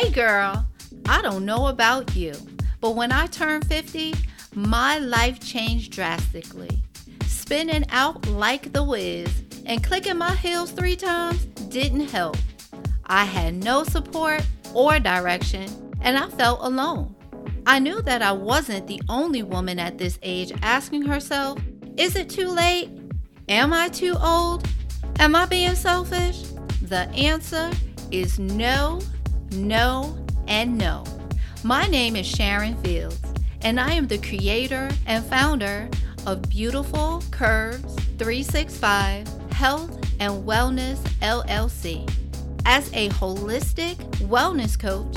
Hey girl, I don't know about you, but when I turned 50, my life changed drastically. Spinning out like the Wiz and clicking my heels three times didn't help. I had no support or direction, and I felt alone. I knew that I wasn't the only woman at this age asking herself, Is it too late? Am I too old? Am I being selfish? The answer is no, no, and no. My name is Sharon Fields, and I am the creator and founder of Beautiful Curves 365 Health and Wellness LLC. As a holistic wellness coach,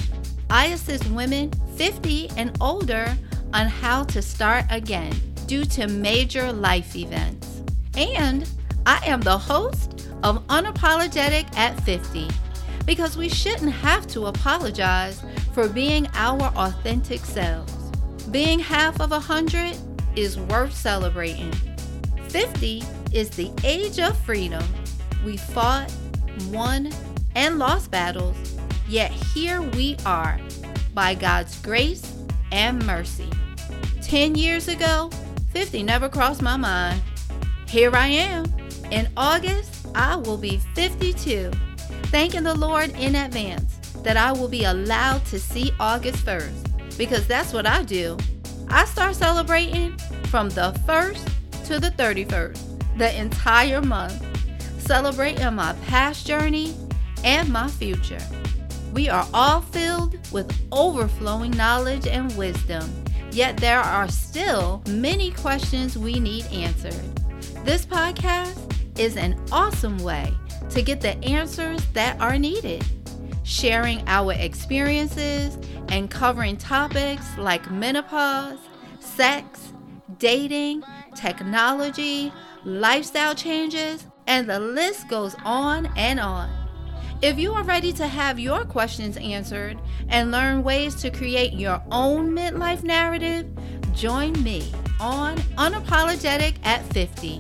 I assist women 50 and older on how to start again due to major life events. And I am the host of Unapologetic at 50 because we shouldn't have to apologize for being our authentic selves. Being half of a hundred is worth celebrating. 50 is the age of freedom. We fought, won, and lost battles, yet here we are by God's grace and mercy. 10 years ago, 50 never crossed my mind. Here I am. In August, I will be 52 thanking the Lord in advance that I will be allowed to see August 1st because that's what I do. I start celebrating from the 1st to the 31st, the entire month, celebrating my past journey and my future. We are all filled with overflowing knowledge and wisdom, yet there are still many questions we need answered. This podcast is an awesome way to get the answers that are needed, sharing our experiences and covering topics like menopause, sex, dating, technology, lifestyle changes, and the list goes on and on. If you are ready to have your questions answered and learn ways to create your own midlife narrative, join me on Unapologetic at 50